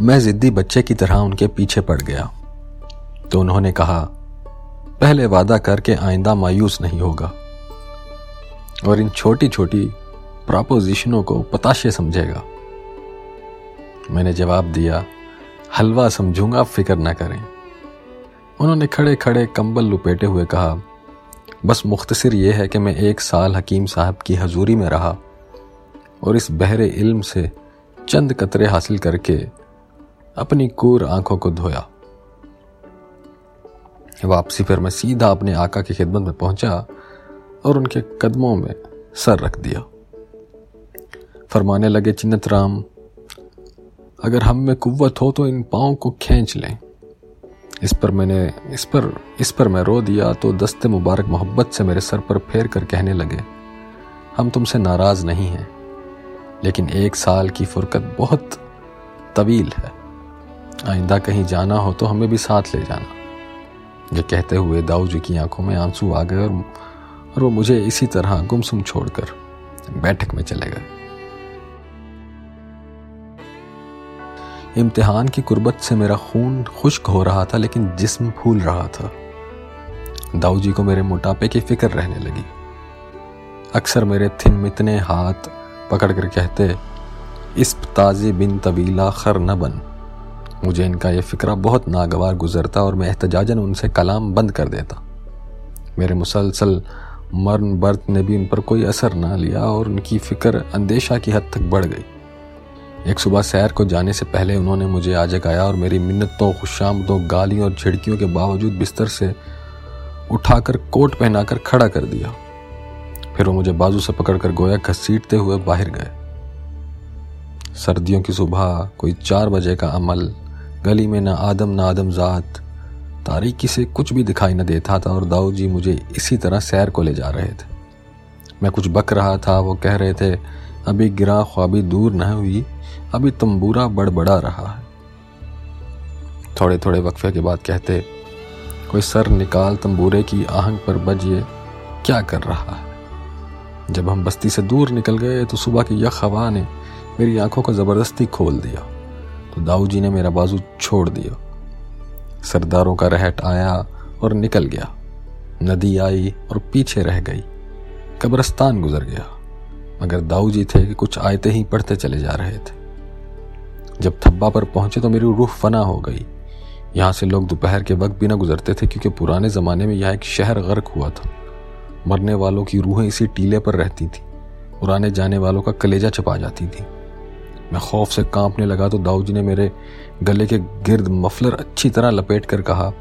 मैं जिद्दी बच्चे की तरह उनके पीछे पड़ गया। तो उन्होंने कहा, पहले वादा करके आइंदा मायूस नहीं होगा। और इन छोटी छोटी प्रापोजिशनों को पताशे समझेगा। मैंने जवाब दिया, हलवा समझूँगा, फ़िक्र ना करें। उन्होंने खड़े खड़े कंबल लुपेटे हुए कहा, बस मुख्तसर यह है कि मैं एक साल हकीम साहब की हजूरी में रहा और इस बहरे इल्म से चंद कतरे हासिल करके अपनी कूर आँखों को धोया। वापसी फिर मैं सीधा अपने आका की खिदमत में पहुँचा और उनके कदमों में सर रख दिया। फरमाने लगे, चिन्नत राम, अगर हम में कुव्वत हो तो इन पाँव को खींच लें। इस पर मैंने, इस पर इस पर मैं रो दिया तो दस्ते मुबारक मोहब्बत से मेरे सर पर फेर कर कहने लगे, हम तुमसे नाराज़ नहीं हैं, लेकिन एक साल की फुरकत बहुत तवील है। आइंदा कहीं जाना हो तो हमें भी साथ ले जाना। ये कहते हुए दाऊ जी की आँखों में आँसू आ गए और, वो मुझे इसी तरह गुमसुम छोड़कर बैठक में चले गए। इम्तिहान की कुर्बत से मेरा खून खुश्क हो रहा था लेकिन जिस्म फूल रहा था। दाऊ जी को मेरे मोटापे की फ़िक्र रहने लगी। अक्सर मेरे थिन मितने हाथ पकड़ कर कहते इस ताजे बिन तवीला खर न बन। मुझे इनका यह फिक्रा बहुत नागवार गुजरता और मैं एहतजाजन उनसे कलाम बंद कर देता। मेरे मुसलसल मर्न बर्त ने भी उन पर कोई असर ना लिया और उनकी फ़िक्र अंदेशा की हद तक बढ़ गई। एक सुबह सैर को जाने से पहले उन्होंने मुझे आ जगाया और मेरी मिन्नतों, खुशामदों, गालियों और झिड़कियों के बावजूद बिस्तर से उठाकर कोट पहनाकर खड़ा कर दिया। फिर वो मुझे बाजू से पकड़कर गोया, घसीटते हुए बाहर गए। सर्दियों की सुबह कोई चार बजे का अमल गली में ना आदम ना आदम ज़ात। तारीकी से कुछ भी दिखाई न देता था और दाऊ जी मुझे इसी तरह सैर को ले जा रहे थे। मैं कुछ बक रहा था, वो कह रहे थे, अभी गिरा ख्वाबी दूर न हुई, अभी तंबूरा बड़बड़ा रहा है। थोड़े थोड़े वक्फे के बाद कहते, कोई सर निकाल तंबूरे की आहंग पर बजिए, क्या कर रहा है? जब हम बस्ती से दूर निकल गए तो सुबह की यख हवा ने मेरी आँखों को ज़बरदस्ती खोल दिया। दाऊ जी ने मेरा बाजू छोड़ दिया। सरदारों का रहट आया और निकल गया। नदी आई और पीछे रह गई। कब्रस्तान गुजर गया। मगर दाऊ जी थे कि कुछ आयते ही पढ़ते चले जा रहे थे। जब थब्बा पर पहुँचे तो मेरी रूह फना हो गई। यहाँ से लोग दोपहर के वक्त भी ना गुजरते थे क्योंकि पुराने ज़माने में यह एक शहर गर्क हुआ था। मरने वालों की रूहें इसी टीले पर रहती थी। पुराने जाने वालों का कलेजा छपा जाती थी। मैं खौफ से कांपने लगा तो दाऊ जी ने मेरे गले के गिर्द मफलर अच्छी तरह लपेट कर कहा,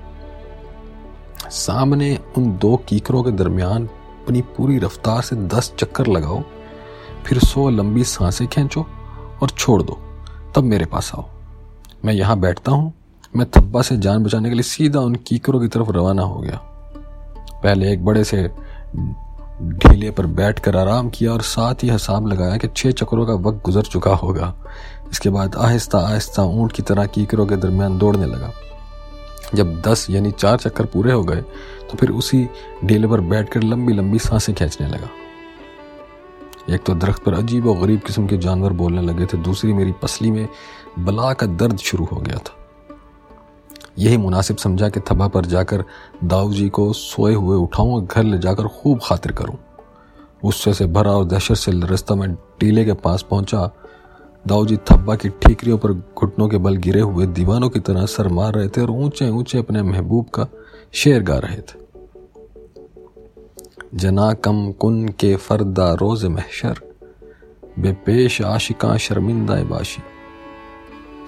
सामने उन दो कीकरों के दरमियान अपनी पूरी रफ्तार से दस चक्कर लगाओ, फिर सौ लंबी साँसें खींचो और छोड़ दो, तब मेरे पास आओ। मैं यहाँ बैठता हूँ, मैं थब्बा से जान बचाने के लिए सीधा उन कीकरों की तरफ़ रवाना हो गया। पहले एक बड़े से ढीले पर बैठकर आराम किया और साथ ही हिसाब लगाया कि छह चक्रों का वक्त गुजर चुका होगा। इसके बाद आहिस्ता आहिस्ता ऊँट की तरह कीकरों के दरमियान दौड़ने लगा। जब दस यानी चार चक्कर पूरे हो गए तो फिर उसी ढीले पर बैठकर लंबी लंबी साँसें खींचने लगा। एक तो दरख्त पर अजीब और गरीब किस्म के जानवर बोलने लगे थे, दूसरी मेरी पसली में बला का दर्द शुरू हो गया था। यही मुनासिब समझा कि थबा पर जाकर दाऊ जी को सोए हुए उठाऊं और घर ले जाकर खूब खातिर करूँ। गुस्से से भरा और दहशत से रास्ता में टीले के पास पहुँचा। दाऊ जी थब्बा की ठीकरियों पर घुटनों के बल गिरे हुए दीवानों की तरह सर मार रहे थे और ऊँचे ऊँचे अपने महबूब का शेर गा रहे थे। जना कम कुन के फरदा रोज महशर, बेपेश आशिका शर्मिंदा बाशी।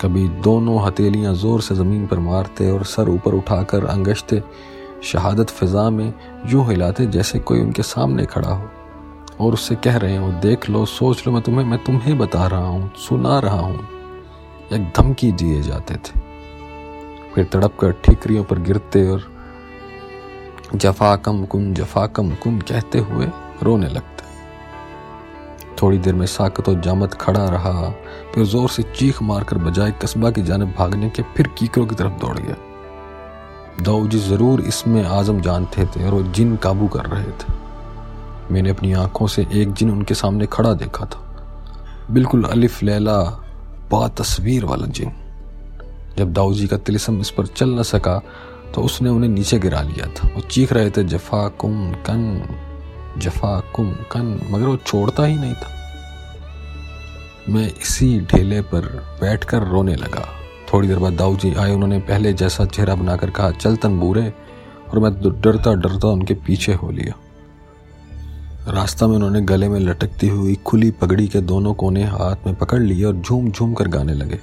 कभी दोनों हथेलियाँ ज़ोर से ज़मीन पर मारते और सर ऊपर उठाकर अंगश्ते शहादत फिजा में यूँ हिलाते जैसे कोई उनके सामने खड़ा हो। और उससे कह रहे हो देख लो, सोच लो मैं तुम्हें मैं तुम्हें बता रहा हूँ, सुना रहा हूँ। एक धमकी दिए जाते थे। फिर तड़प कर ठीकरियों पर गिरते और जफा कम कुन जफा कम कहते हुए रोने लगते थोड़ी देर में साकत और जामत खड़ा रहा, फिर ज़ोर से चीख मारकर बजाय कस्बा की जानब भागने के फिर कीकरों की तरफ़ दौड़ गया। दाऊ जी ज़रूर इसमें आज़म जानते थे और वो जिन काबू कर रहे थे। मैंने अपनी आँखों से एक जिन उनके सामने खड़ा देखा था। बिल्कुल अलिफ लैला बा तस्वीर वाला जिन। जब दाऊ जी का तिलसम इस पर चल न सका तो उसने उन्हें नीचे गिरा लिया था वो चीख रहे थे जफा कुम कन। जफा कुम कन मगर वो छोड़ता ही नहीं था। मैं इसी ढेले पर बैठकर रोने लगा। थोड़ी देर बाद दाऊ जी आए, उन्होंने पहले जैसा चेहरा बनाकर कहा, चल तन बूरे और मैं डरता डरता उनके पीछे हो लिया। रास्ता में उन्होंने गले में लटकती हुई खुली पगड़ी के दोनों कोने हाथ में पकड़ लिए और झूम झूम कर गाने लगे।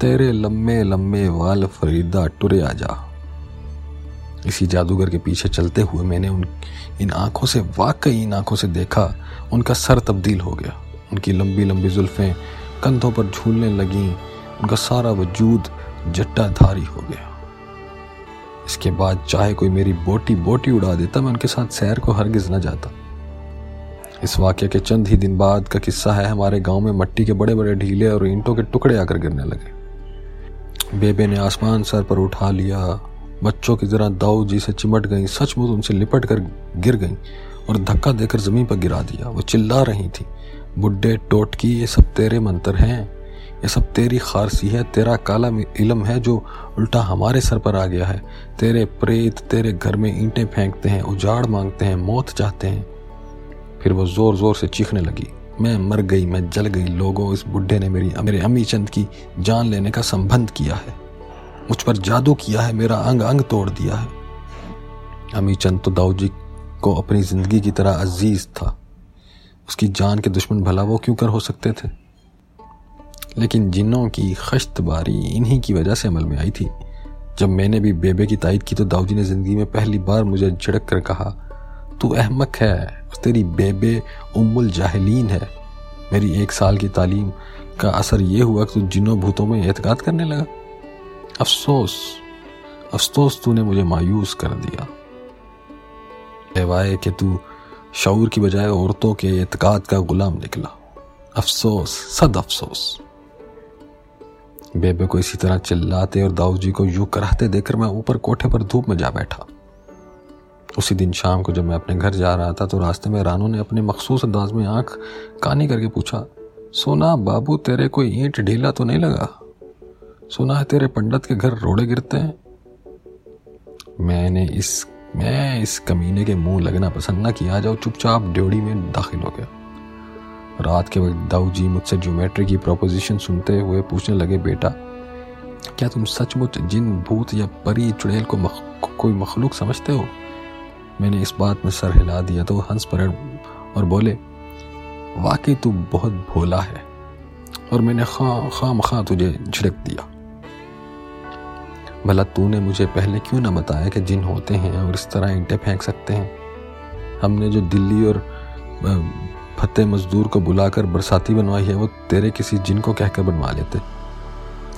तेरे लम्बे लम्बे वाल फरीदा, टुरे आ जा। इसी जादूगर के पीछे चलते हुए मैंने उन, इन आँखों से, वाकई इन आँखों से देखा, उनका सर तब्दील हो गया। उनकी लंबी लंबी जुल्फें कंधों पर झूलने लगीं, उनका सारा वजूद जट्टाधारी हो गया। इसके बाद चाहे कोई मेरी बोटी बोटी उड़ा देता, मैं उनके साथ सैर को हरगिज न जाता। इस वाक्य के चंद ही दिन बाद का किस्सा है, हमारे गाँव में मट्टी के बड़े बड़े ढीले और ईंटों के टुकड़े आकर गिरने लगे। बेबे ने आसमान सर पर उठा लिया बच्चों की तरह दाऊ जी से चिमट गई, सचमुच उनसे लिपट कर गिर गई और धक्का देकर ज़मीन पर गिरा दिया। वो चिल्ला रही थी, बुढ़े टोटकी, ये सब तेरे मंत्र हैं, ये सब तेरी खारसी है, तेरा काला इलम है जो उल्टा हमारे सर पर आ गया है। तेरे प्रेत, तेरे घर में ईंटें फेंकते हैं, उजाड़ मांगते हैं, मौत चाहते हैं। फिर वो ज़ोर ज़ोर से चीखने लगी, मैं मर गई, मैं जल गई, लोगों, इस बुढ़े ने मेरी मेरे अम्मी चंद की जान लेने का संबंध किया है। मुझ पर जादू किया है, मेरा अंग अंग तोड़ दिया है। अमी चंद तो दाऊ जी को अपनी ज़िंदगी की तरह अज़ीज़ था। उसकी जान के दुश्मन भला वो क्यों कर हो सकते थे? लेकिन जिन्नों की खश्तबारी इन्हीं की वजह से अमल में आई थी। जब मैंने भी बेबे की तायद की तो दाऊजी ने ज़िंदगी में पहली बार मुझे झिड़क कर कहा, तू अहमक है तेरी बेबे उम्मुल जाहलीन है। मेरी एक साल की तालीम का असर यह हुआ कि तू जिनों भूतों में एतकाद करने लगा। अफसोस अफसोस तूने मुझे मायूस कर दिया। एवाए कि तू शऊर की बजाय औरतों के एतकाद का गुलाम निकला। अफसोस, सद अफसोस। बेबे को इसी तरह चिल्लाते और दाऊ जी को यूँ कराहते देखकर मैं ऊपर कोठे पर धूप में जा बैठा। उसी दिन शाम को जब मैं अपने घर जा रहा था तो रास्ते में रानू ने अपने मखसूस अंदाज में आँख कानी करके पूछा, सोना, बाबू, तेरे कोई ईंट ढीला तो नहीं लगा? सुना है तेरे पंडित के घर रोड़े गिरते हैं? मैंने इस मैं इस कमीने के मुँह लगना पसंद ना किया। जाओ चुपचाप ड्योड़ी में दाखिल हो गया। रात के वक्त दाऊ जी मुझसे ज्योमेट्री की प्रोपोजिशन सुनते हुए पूछने लगे बेटा क्या तुम सचमुच जिन भूत या परी चुड़ैल को मख, कोई मखलूक समझते हो? मैंने इस बात में सर हिला दिया तो हंस पड़े और बोले वाकई तू बहुत भोला है। और मैंने खा खा तुझे झिड़क दिया। भला तूने मुझे पहले क्यों ना बताया कि जिन होते हैं और इस तरह ईंटें फेंक सकते हैं? हमने जो दिल्ली और फतेह मजदूर को बुलाकर बरसाती बनवाई है, वो तेरे किसी जिन को कहकर बनवा लेते।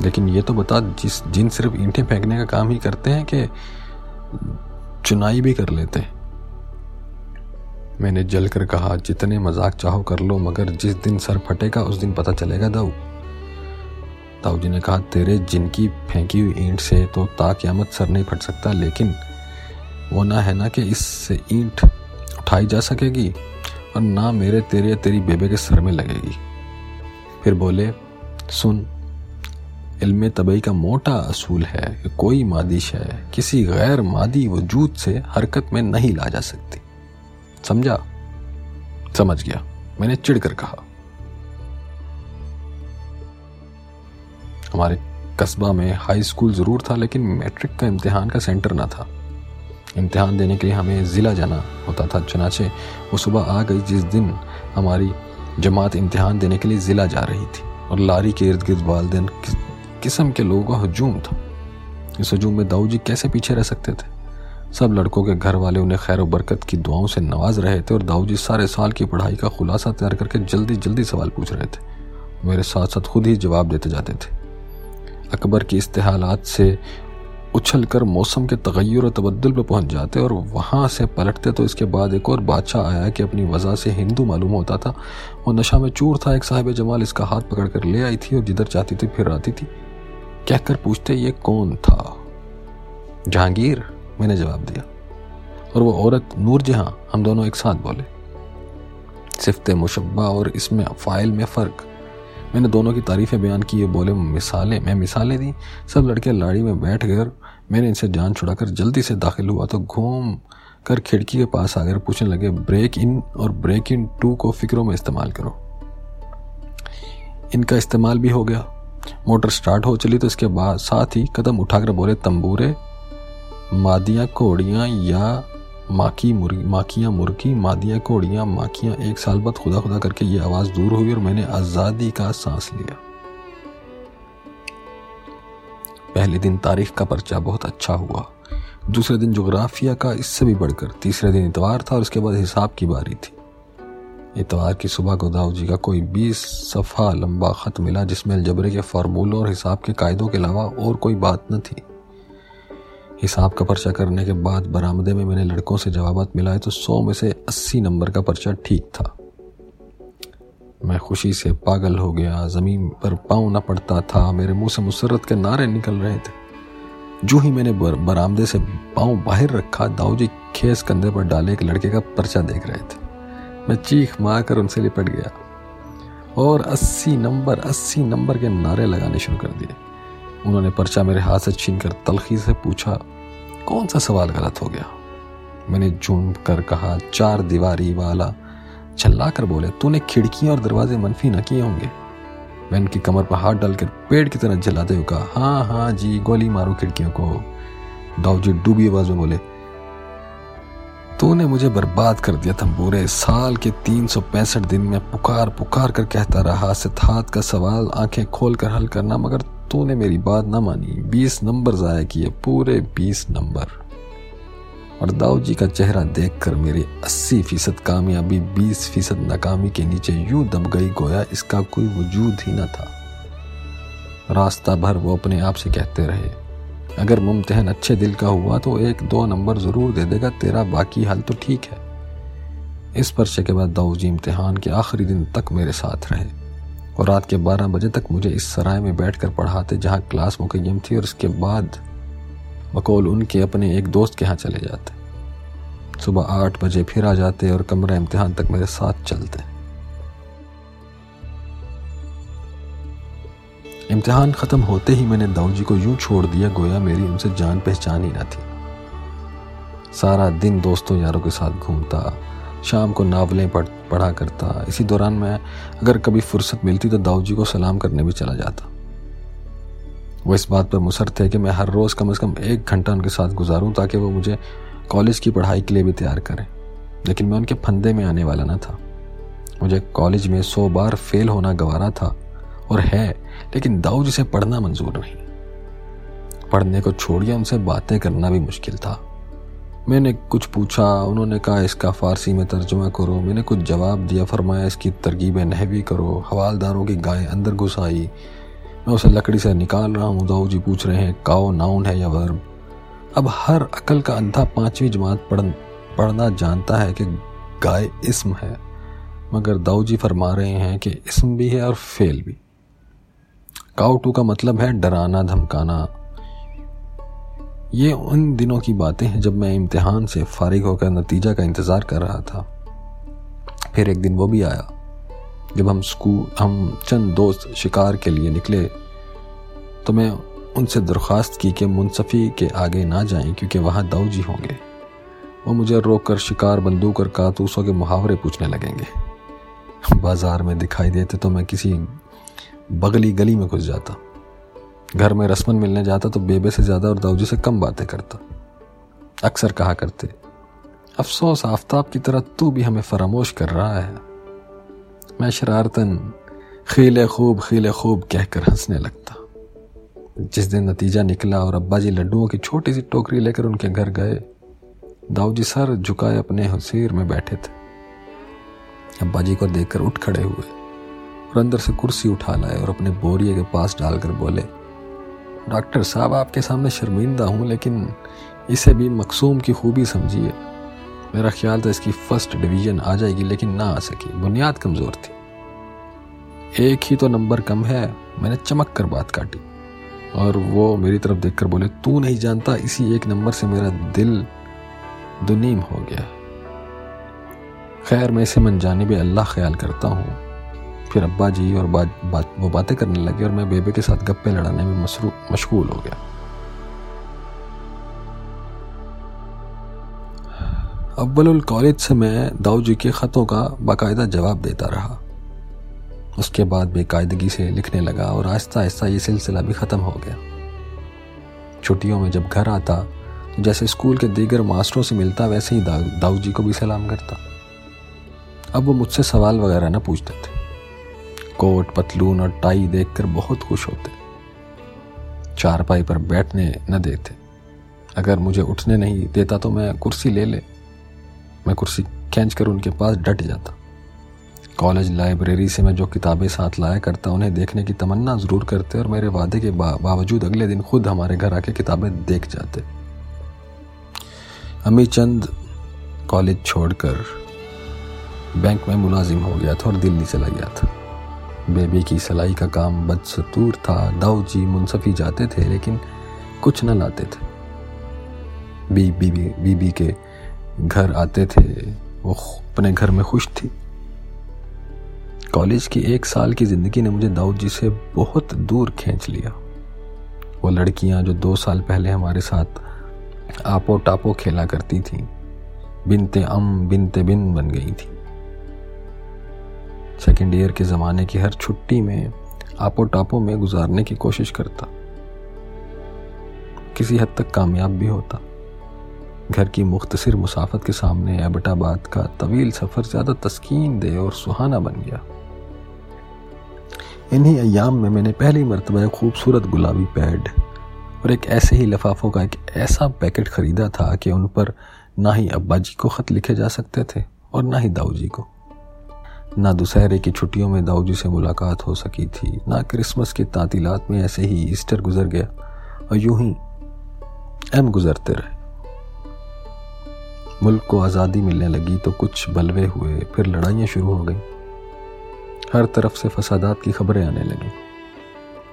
लेकिन ये तो बता, जिस जिन सिर्फ़ ईंटें फेंकने का काम ही करते हैं कि चुनाई भी कर लेते मैंने जल कर कहा, जितने मज़ाक चाहो कर लो, मगर जिस दिन सर फटेगा, उस दिन पता चलेगा दाऊ। दाऊ जी ने कहा, तेरे जिनकी फेंकी हुई ईंट से तो ताकयामत सर नहीं फट सकता, लेकिन वो ना है ना कि इससे ईंट उठाई जा सकेगी और ना मेरे, तेरे या तेरी बेबे के सर में लगेगी। फिर बोले, सुन, इल्म तबई का मोटा असूल है कि कोई मादिश है, किसी गैर मादी वजूद से हरकत में नहीं ला जा सकती। समझा? समझ गया। मैंने चिड़ कर कहा। हमारे कस्बा में हाई स्कूल ज़रूर था, लेकिन मैट्रिक का इम्तिहान का सेंटर ना था। इम्तिहान देने के लिए हमें ज़िला जाना होता था। चनाचे वो सुबह आ गई, जिस दिन हमारी जमात इम्तिहान देने के लिए ज़िला जा रही थी, और लारी के इर्द गिर्द वालदेन किस्म के लोगों का हजूम था। इस हजूम में दाऊ जी कैसे पीछे रह सकते थे? सब लड़कों के घर वाले उन्हें खैर बरकत की दुआओं से नवाज़ रहे थे, और दाऊ जी सारे साल की पढ़ाई का खुलासा तैयार करके जल्दी जल्दी सवाल पूछ रहे थे। मेरे साथ साथ खुद ही जवाब देते जाते थे। अकबर की इस्तेहालात से उछल कर मौसम के तगैर और तबदल पर पहुँच जाते और वहाँ से पलटते तो इसके बाद एक और बादशाह आया कि अपनी वजह से हिंदू मालूम होता था। वो नशा में चूर था, एक साहिब जमाल इसका हाथ पकड़ कर ले आई थी और जिधर चाहती थी, फिर आती थी। कहकर पूछते, ये कौन था? जहांगीर, मैंने जवाब दिया। और वो औरत, नूर जहाँ, हम दोनों एक साथ बोले। सिफ्त मुशबा और इसमें फ़ाइल में फ़र्क। मैंने दोनों की तारीफ़ें बयान की, ये बोले, मिसालें, मैं मिसालें दी। सब लड़के लाड़ी में बैठ कर मैंने इनसे जान छुड़ाकर जल्दी से दाखिल हुआ। तो घूम कर खिड़की के पास आकर पूछने लगे, ब्रेक इन और ब्रेक इन टू को फिक्रों में इस्तेमाल करो। इनका इस्तेमाल भी हो गया। मोटर स्टार्ट हो चली तो इसके बाद साथ ही कदम उठाकर बोले, तंबूरे, मादियाँ, कोड़ियाँ या माकी मुर्गी, माकियाँ मुर्गी, मादियाँ कोड़ियाँ, माकियाँ एक साल बाद खुदा खुदा करके ये आवाज़ दूर हुई और मैंने आज़ादी का सांस लिया। पहले दिन तारीख का पर्चा बहुत अच्छा हुआ। दूसरे दिन जोग्राफिया का, इससे भी बढ़कर। तीसरे दिन इतवार था और उसके बाद हिसाब की बारी थी। इतवार की सुबह दाऊ जी का कोई बीस सफ़ा लंबा ख़त मिला जिसमें अलजबरे के फार्मूलों और हिसाब के कायदों के अलावा और कोई बात न थी। हिसाब का पर्चा करने के बाद बरामदे में मैंने लड़कों से जवाब मिलाए तो सौ में से अस्सी नंबर का पर्चा ठीक था। मैं खुशी से पागल हो गया ज़मीन पर पाँव न पड़ता था मेरे मुँह से मुसरत के नारे निकल रहे थे। जो ही मैंने बर, बरामदे से पाँव बाहर रखा दाऊजी खेस कंधे पर डाले एक लड़के का पर्चा देख रहे थे। मैं चीख मार कर उनसे लिपट गया और अस्सी नंबर अस्सी नंबर के नारे लगाने शुरू कर दिए। उन्होंने पर्चा मेरे हाथ से छीन कर तलखी से पूछा, कौन सा सवाल गलत हो गया? मैंने झूम कर कहा, चार दीवारी वाला। चल्ला कर बोले, तूने खिड़कियाँ और दरवाजे मनफी न किए होंगे? मैं उनकी कमर पर हाथ डालकर पेड़ की तरह जलाते हुए कहा हाँ हाँ जी, गोली मारो खिड़कियों को। दाऊ जी डूबी आवाज़ में बोले, तूने मुझे बर्बाद कर दिया था पूरे साल के तीन सौ पैंसठ दिन में पुकार पुकार कर कहता रहा, सिद्धार्थ का सवाल आँखें खोल कर हल करना, मगर तूने मेरी बात ना मानी। बीस नंबर जाया किए पूरे बीस नंबर। और दाऊ जी का चेहरा देखकर मेरी अस्सी फ़ीसद कामयाबी, बीस फ़ीसद नाकामी के नीचे यूँ दब गई गोया, इसका कोई वजूद ही न था। रास्ता भर वो अपने आप से कहते रहे, अगर मुमतहन अच्छे दिल का हुआ तो एक दो नंबर ज़रूर दे देगा, तेरा बाकी हाल तो ठीक है। इस पर्चे के बाद दाऊ जी इम्तिहान के आखिरी दिन तक मेरे साथ रहे। और रात के बारह बजे तक मुझे इस सराय में बैठकर पढ़ाते जहाँ क्लास मुकैम थी और उसके बाद बकौल उनके अपने एक दोस्त के यहाँ चले जाते। सुबह आठ बजे फिर आ जाते और कमरा इम्तिहान तक मेरे साथ चलते। इम्तिहान ख़त्म होते ही मैंने दाऊ जी को यूँ छोड़ दिया, गोया मेरी उनसे जान पहचान ही ना थी। सारा दिन दोस्तों यारों के साथ घूमता शाम को नावलें पढ़, पढ़ा करता। इसी दौरान मैं, अगर कभी फुर्सत मिलती तो दाऊ जी को सलाम करने भी चला जाता। वो इस बात पर मुसर थे कि मैं हर रोज़ कम से कम एक घंटा उनके साथ गुजारूं ताकि वो मुझे कॉलेज की पढ़ाई के लिए भी तैयार करें। लेकिन मैं उनके फंदे में आने वाला ना था। मुझे कॉलेज में सौ बार फेल होना गवारा था और है, लेकिन दाऊ जी से पढ़ना मंजूर नहीं। पढ़ने को छोड़िए, उनसे बातें करना भी मुश्किल था। मैंने कुछ पूछा, उन्होंने कहा, इसका फ़ारसी में तर्जुमा करो। मैंने कुछ जवाब दिया, फरमाया, इसकी तरकीब नहवी करो। हवालदारों की गाय अंदर घुस आई। मैं उसे लकड़ी से निकाल रहा हूँ। दाऊ जी, पूछ रहे हैं, काओ नाउन है या वर्ब? अब हर अकल का अंधा पांचवी जमात पढ़ पढ़ना जानता है कि गाय इसम है। मगर दाऊ जी फरमा रहे हैं कि इसम भी है और फेल भी। काउ टू का मतलब है डराना, धमकाना। ये उन दिनों की बातें हैं जब मैं इम्तिहान से फारिग होकर नतीजा का इंतज़ार कर रहा था। फिर एक दिन वो भी आया, जब हम स्कूल हम चंद दोस्त शिकार के लिए निकले तो मैं उनसे दरख्वास्त की कि मुनसफ़ी के आगे ना जाएँ क्योंकि वहाँ दाऊ जी होंगे। वो मुझे रोक कर शिकार बंदूक और कारतूसों के मुहावरे पूछने लगेंगे। बाज़ार में दिखाई देते तो मैं किसी बगली गली में घुस जाता। घर में रसमन मिलने जाता तो बेबे से ज़्यादा और दाऊजी से कम बातें करता। अक्सर कहा करते, अफसोस, आफ्ताब की तरह तू भी हमें फरामोश कर रहा है। मैं शरारतन, खीले खूब खीले खूब कहकर हंसने लगता। जिस दिन नतीजा निकला और अब्बा जी लड्डुओं की छोटी सी टोकरी लेकर उनके घर गए दाऊ जी सर झुकाए अपने हसीर में बैठे थे। अब्बा जी को देखकर उठ खड़े हुए और अंदर से कुर्सी उठा लाए और अपने बोरिए के पास डालकर बोले डॉक्टर साहब आपके सामने शर्मिंदा हूँ, लेकिन इसे भी मकसूम की खूबी समझिए। मेरा ख्याल था इसकी फ़र्स्ट डिवीज़न आ जाएगी, लेकिन ना आ सकी। बुनियाद कमज़ोर थी। एक ही तो नंबर कम है, मैंने चमक कर बात काटी। और वो मेरी तरफ़ देखकर बोले, तू नहीं जानता, इसी एक नंबर से मेरा दिल दुनीम हो गया खैर, मैं इसे मन जाने भी अल्लाह ख्याल करता हूँ। फिर अब्बा जी और बात बात वो बातें करने लगे और मैं बेबे के साथ गप्पे लड़ाने में मशगूल हो गया। अव्वल कॉलेज से मैं दाऊ जी के ख़तों का बाकायदा जवाब देता रहा। उसके बाद बेकायदगी से लिखने लगा और आहिस्ता आहिस्ता ये सिलसिला भी ख़त्म हो गया। छुट्टियों में जब घर आता तो जैसे स्कूल के दीगर मास्टरों से मिलता, वैसे ही दाऊ जी को भी सलाम करता। अब वो मुझसे सवाल वगैरह ना पूछते थे। कोट, पतलून और टाई देखकर बहुत खुश होते। चारपाई पर बैठने न देते। अगर मुझे उठने नहीं देता तो मैं कुर्सी ले ले। मैं कुर्सी खींच कर उनके पास डट जाता। कॉलेज लाइब्रेरी से मैं जो किताबें साथ लाया करता, उन्हें देखने की तमन्ना ज़रूर करते और मेरे वादे के बावजूद अगले दिन खुद हमारे घर आके किताबें देख जाते। अमी चंद कॉलेज छोड़कर बैंक में मुलाजिम हो गया था और दिल्ली चला गया था। बेबी की सिलाई का काम बदसतूर था। दाऊ जी मुनसफी जाते थे, लेकिन कुछ न लाते थे। बी बीबी बीबी के घर आते थे। वो अपने घर में खुश थी। कॉलेज की एक साल की ज़िंदगी ने मुझे दाऊद जी से बहुत दूर खींच लिया। वो लड़कियाँ जो दो साल पहले हमारे साथ आपो टापो खेला करती थीं, बिनते अम, बिनते बिन बन गई थी। सेकेंड ईयर के ज़माने की हर छुट्टी में आपो टापो में गुजारने की कोशिश करता। किसी हद तक कामयाब भी होता। घर की मुख्तसर मुसाफत के सामने एबटाबाद का तवील सफ़र ज़्यादा तस्कीन दे और सुहाना बन गया। इन्हीं अयाम में मैंने पहली मरतबा खूबसूरत गुलाबी पैड और एक ऐसे ही लफाफों का एक ऐसा पैकेट ख़रीदा था कि उन पर ना ही अब्बा जी को ख़त लिखे जा सकते थे और ना ही दाऊ जी को। ना दोशहरे की छुट्टियों में दाऊ जी से मुलाकात हो सकी थी, ना क्रिसमस की तातीलात में ऐसे ही ईस्टर गुजर गया और यूँ ही एम गुजरते रहे। मुल्क को आज़ादी मिलने लगी तो कुछ बलवे हुए, फिर लड़ाइयाँ शुरू हो गई। हर तरफ़ से फसादात की खबरें आने लगी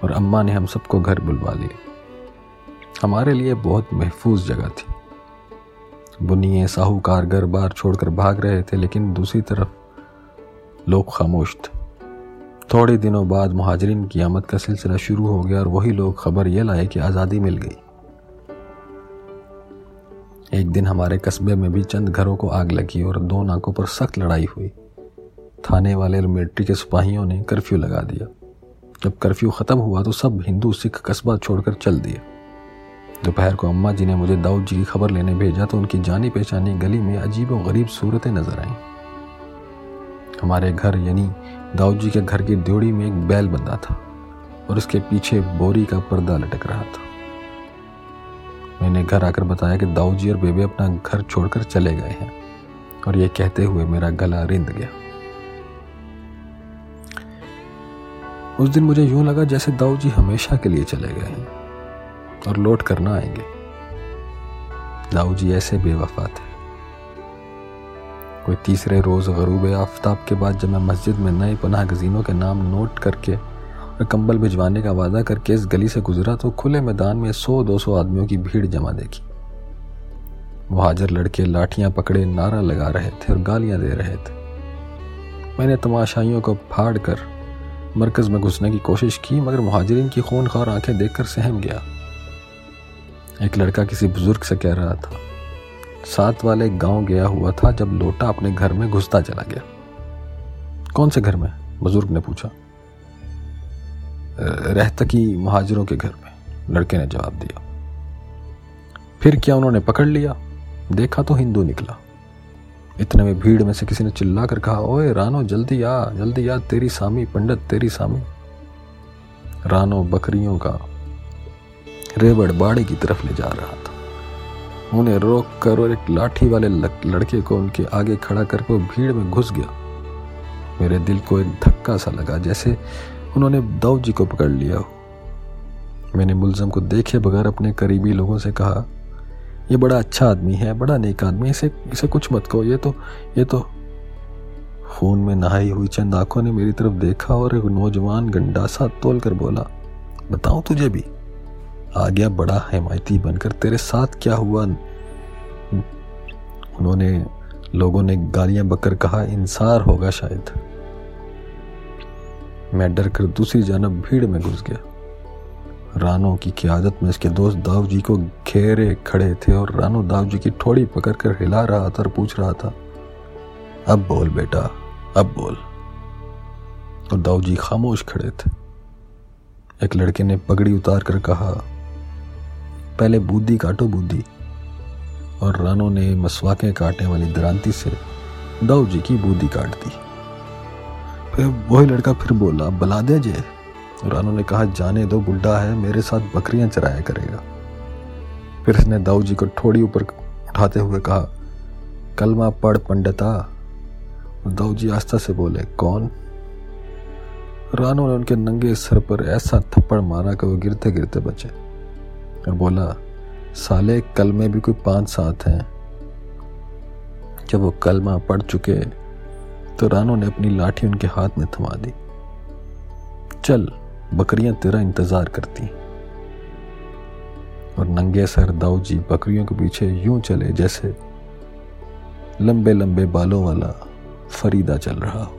और अम्मा ने हम सबको घर बुलवा लिया हमारे लिए बहुत महफूज जगह थी। बुनिए साहूकार घर बार छोड़कर भाग रहे थे, लेकिन दूसरी तरफ़ लोग खामोश थे। थोड़े दिनों बाद महाजरीन की आमद का सिलसिला शुरू हो गया और वही लोग खबर यह लाए कि आज़ादी मिल गई। एक दिन हमारे कस्बे में भी चंद घरों को आग लगी और दो नाकों पर सख्त लड़ाई हुई। थाने वाले और मिलिट्री के सिपाहियों ने कर्फ्यू लगा दिया। जब कर्फ्यू ख़त्म हुआ तो सब हिंदू, सिख कस्बा छोड़कर चल दिए। दोपहर को अम्मा जी ने मुझे दाऊद जी की खबर लेने भेजा तो उनकी जानी पहचानी गली में अजीब और गरीब सूरतें नज़र आईं। हमारे घर, यानी दाऊद जी के घर की ड्योड़ी में एक बैल बंधा था और उसके पीछे बोरी का पर्दा लटक रहा था। मैंने घर आकर बताया कि दाऊ जी और बेबे अपना घर छोड़कर चले गए हैं और ये कहते हुए मेरा गला रिंद गया। उस दिन मुझे यूँ लगा जैसे दाऊ जी हमेशा के लिए चले गए हैं और लौट कर ना आएँगे। दाऊ जी ऐसे बेवफा थे। कोई तीसरे रोज गरूब आफ्ताब के बाद जब मैं मस्जिद में नए पनाह गजीनों के नाम नोट करके और कंबल भिजवाने का वादा करके इस गली से गुजरा तो खुले मैदान में सौ, दो सौ आदमियों की भीड़ जमा देखी। मुहाजर लड़के लाठियाँ पकड़े, नारा लगा रहे थे और गालियाँ दे रहे थे। मैंने तमाशाइयों को फाड़ कर मरकज में घुसने की कोशिश की, मगर मुहाजरीन की खून खार आँखें देखकर सहम गया। एक लड़का किसी बुज़ुर्ग से कह रहा था साथ वाले गाँव गया हुआ था जब लोटा अपने घर में घुसता चला गया। कौन से घर में? बुज़ुर्ग ने पूछा। रहतकी महाजरों के घर में, लड़के ने जवाब दिया। फिर क्या उन्होंने पकड़ लिया? देखा तो हिंदू निकला। इतने में भीड़ में से किसी ने चिल्ला कर कहा, ओए रानो, जल्दी आ जल्दी आ, तेरी सामी, पंडित, तेरी सामी। रानो बकरियों का रेवड़ बाड़े की तरफ़ ले जा रहा था। उन्हें रोक कर और एक लाठी वाले लड़के को उनके आगे खड़ा कर वो भीड़ में घुस गया। मेरे दिल को एक धक्का सा लगा जैसे उन्होंने दाऊद जी को पकड़ लिया हो। मैंने मुलजम को देखे बगैर अपने करीबी लोगों से कहा, ये बड़ा अच्छा आदमी है, बड़ा नेक आदमी, इसे इसे कुछ मत कहो, ये तो ये तो खून में नहाई हुई चंद आँखों ने मेरी तरफ़ देखा और एक नौजवान गंडासा तोल कर बोला, बताऊँ तुझे भी? आ गया बड़ा हिमायती बनकर, तेरे साथ क्या हुआ? उन्होंने लोगों ने गालियाँ बकर कहा, इंसार होगा शायद। मैं डर कर दूसरी जानब भीड़ में घुस गया। रानो की क्यादत में इसके दोस्त दाऊ जी को घेरे खड़े थे और रानो दाऊ जी की ठोड़ी पकड़कर हिला रहा था और पूछ रहा था, अब बोल बेटा, अब बोल। और दाऊ जी खामोश खड़े थे। एक लड़के ने पगड़ी उतार कर कहा पहले बूदी काटो बूदी। और रानो ने मसवाकें काटने वाली दरांती से दाऊ जी की बूदी काट दी। फिर वही लड़का फिर बोला बला दे जे, रानू ने कहा, जाने दो बुढ़ा है, मेरे साथ बकरियाँ चराया करेगा। फिर उसने दाऊ जी को थोड़ी ऊपर उठाते हुए कहा, कलमा पढ़ पंडिता। दाऊ जी आस्था से बोले, कौन? रानू ने उनके नंगे सर पर ऐसा थप्पड़ मारा कि वो गिरते गिरते बचे। और बोला, साले, कल में भी कोई पाँच सात हैं। जब वो कलमा पढ़ चुके तो रानो ने अपनी लाठी उनके हाथ में थमा दी। चल, बकरियाँ तेरा इंतज़ार करती और नंगे सर दाऊ जी बकरियों के पीछे यूँ चले जैसे लंबे लंबे बालों वाला फरीदा चल रहा हो।